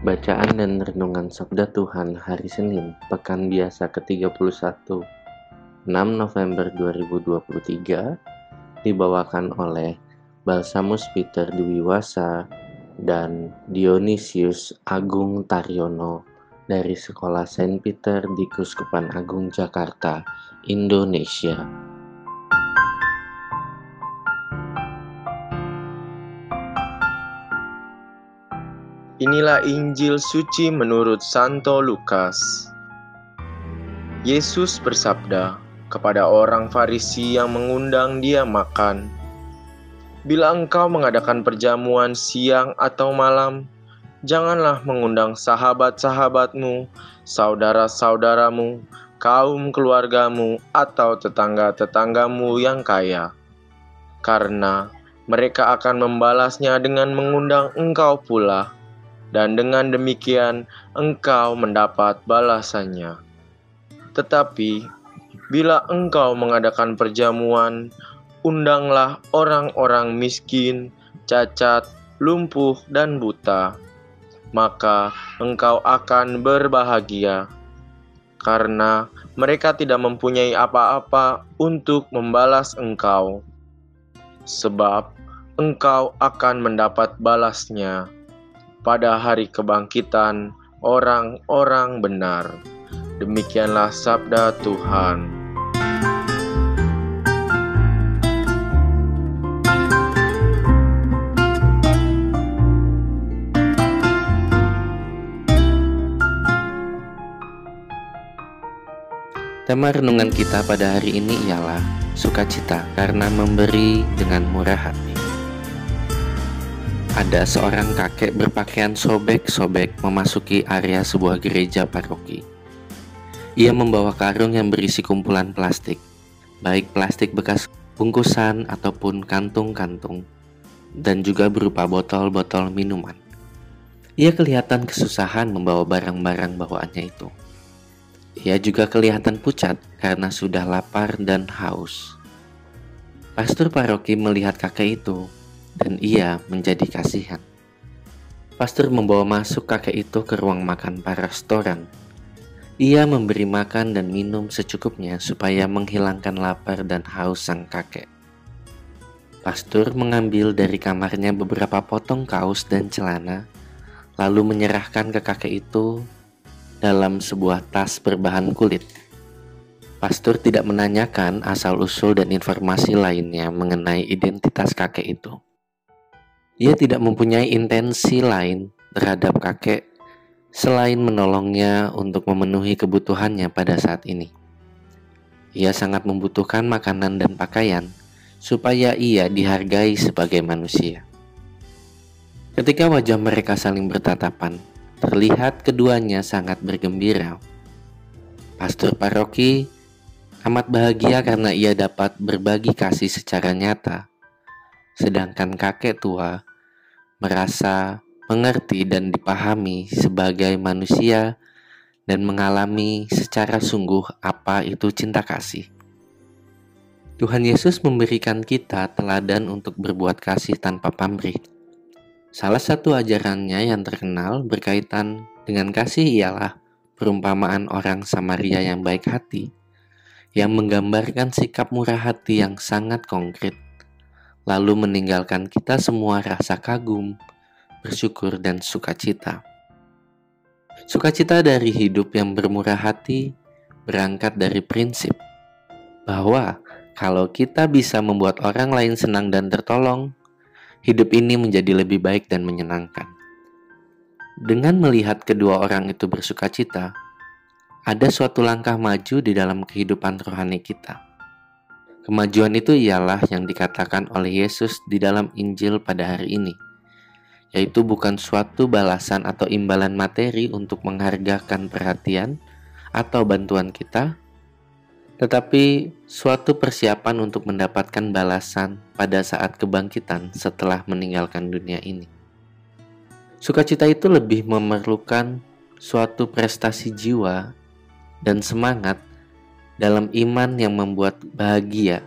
Bacaan dan Renungan Sabda Tuhan Hari Senin, Pekan Biasa ke-31, 6 November 2023, dibawakan oleh Balsamus Peter Dwi Wasa dan Dionysius Agung Taryono dari Sekolah Saint Peter di Kuskupan Agung Jakarta, Indonesia. Inilah Injil suci menurut Santo Lukas. Yesus bersabda kepada orang Farisi yang mengundang dia makan, "Bila engkau mengadakan perjamuan siang atau malam, janganlah mengundang sahabat-sahabatmu, saudara-saudaramu, kaum keluargamu, atau tetangga-tetanggamu yang kaya, karena mereka akan membalasnya dengan mengundang engkau pula." Dan dengan demikian engkau mendapat balasannya. Tetapi bila engkau mengadakan perjamuan, undanglah orang-orang miskin, cacat, lumpuh, dan buta, maka engkau akan berbahagia. Karena mereka tidak mempunyai apa-apa untuk membalas engkau, sebab engkau akan mendapat balasnya pada hari kebangkitan orang-orang benar. Demikianlah sabda Tuhan. Tema renungan kita pada hari ini ialah sukacita karena memberi dengan murah hati ada seorang kakek berpakaian sobek-sobek memasuki area sebuah gereja paroki. Ia membawa karung yang berisi kumpulan plastik, baik plastik bekas bungkusan ataupun kantung-kantung, dan juga berupa botol-botol minuman. Ia kelihatan kesusahan membawa barang-barang bawaannya itu. Ia juga kelihatan pucat karena sudah lapar dan haus. Pastor paroki melihat kakek itu dan ia menjadi kasihan. Pastor membawa masuk kakek itu ke ruang makan para restoran. Ia memberi makan dan minum secukupnya supaya menghilangkan lapar dan haus sang kakek. Pastor mengambil dari kamarnya beberapa potong kaos dan celana, lalu menyerahkan ke kakek itu dalam sebuah tas berbahan kulit. Pastor tidak menanyakan asal-usul dan informasi lainnya mengenai identitas kakek itu. Ia tidak mempunyai intensi lain terhadap kakek selain menolongnya untuk memenuhi kebutuhannya pada saat ini. Ia sangat membutuhkan makanan dan pakaian supaya ia dihargai sebagai manusia. Ketika wajah mereka saling bertatapan, terlihat keduanya sangat bergembira. Pastor paroki amat bahagia karena ia dapat berbagi kasih secara nyata, sedangkan kakek tua merasa mengerti dan dipahami sebagai manusia dan mengalami secara sungguh apa itu cinta kasih. Tuhan Yesus memberikan kita teladan untuk berbuat kasih tanpa pamrih. Salah satu ajarannya yang terkenal berkaitan dengan kasih ialah perumpamaan orang Samaria yang baik hati, yang menggambarkan sikap murah hati yang sangat konkret lalu meninggalkan kita semua rasa kagum, bersyukur, dan sukacita. Sukacita dari hidup yang bermurah hati berangkat dari prinsip bahwa kalau kita bisa membuat orang lain senang dan tertolong, hidup ini menjadi lebih baik dan menyenangkan. Dengan melihat kedua orang itu bersukacita, ada suatu langkah maju di dalam kehidupan rohani kita. Kemajuan itu ialah yang dikatakan oleh Yesus di dalam Injil pada hari ini, yaitu bukan suatu balasan atau imbalan materi untuk menghargakan perhatian atau bantuan kita, tetapi suatu persiapan untuk mendapatkan balasan pada saat kebangkitan setelah meninggalkan dunia ini. Sukacita itu lebih memerlukan suatu prestasi jiwa dan semangat dalam iman yang membuat bahagia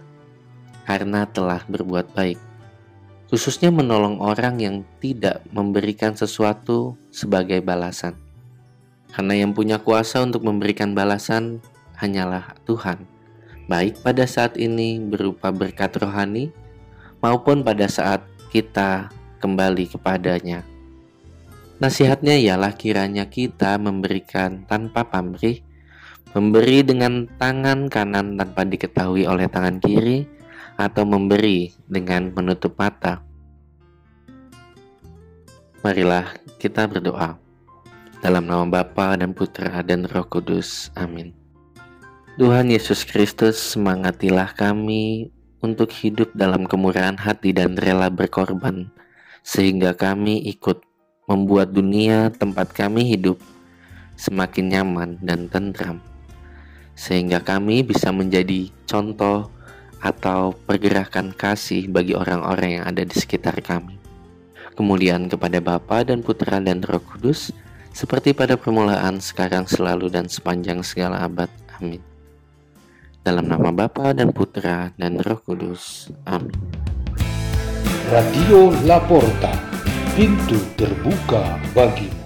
karena telah berbuat baik, khususnya menolong orang yang tidak memberikan sesuatu sebagai balasan. Karena yang punya kuasa untuk memberikan balasan hanyalah Tuhan, baik pada saat ini berupa berkat rohani maupun pada saat kita kembali kepadanya. Nasihatnya ialah kiranya kita memberikan tanpa pamrih memberi dengan tangan kanan tanpa diketahui oleh tangan kiri, atau memberi dengan menutup mata. Marilah kita berdoa. Dalam nama Bapa dan Putra dan Roh Kudus. Amin. Tuhan Yesus Kristus, semangatilah kami untuk hidup dalam kemurahan hati dan rela berkorban, sehingga kami ikut membuat dunia tempat kami hidup semakin nyaman dan tentram sehingga kami bisa menjadi contoh atau pergerakan kasih bagi orang-orang yang ada di sekitar kami. Kemudian kepada Bapa dan Putra dan Roh Kudus, seperti pada permulaan, sekarang, selalu, dan sepanjang segala abad. Amin. Dalam nama Bapa dan Putra dan Roh Kudus. Amin. Radio Laporta, pintu terbuka bagimu.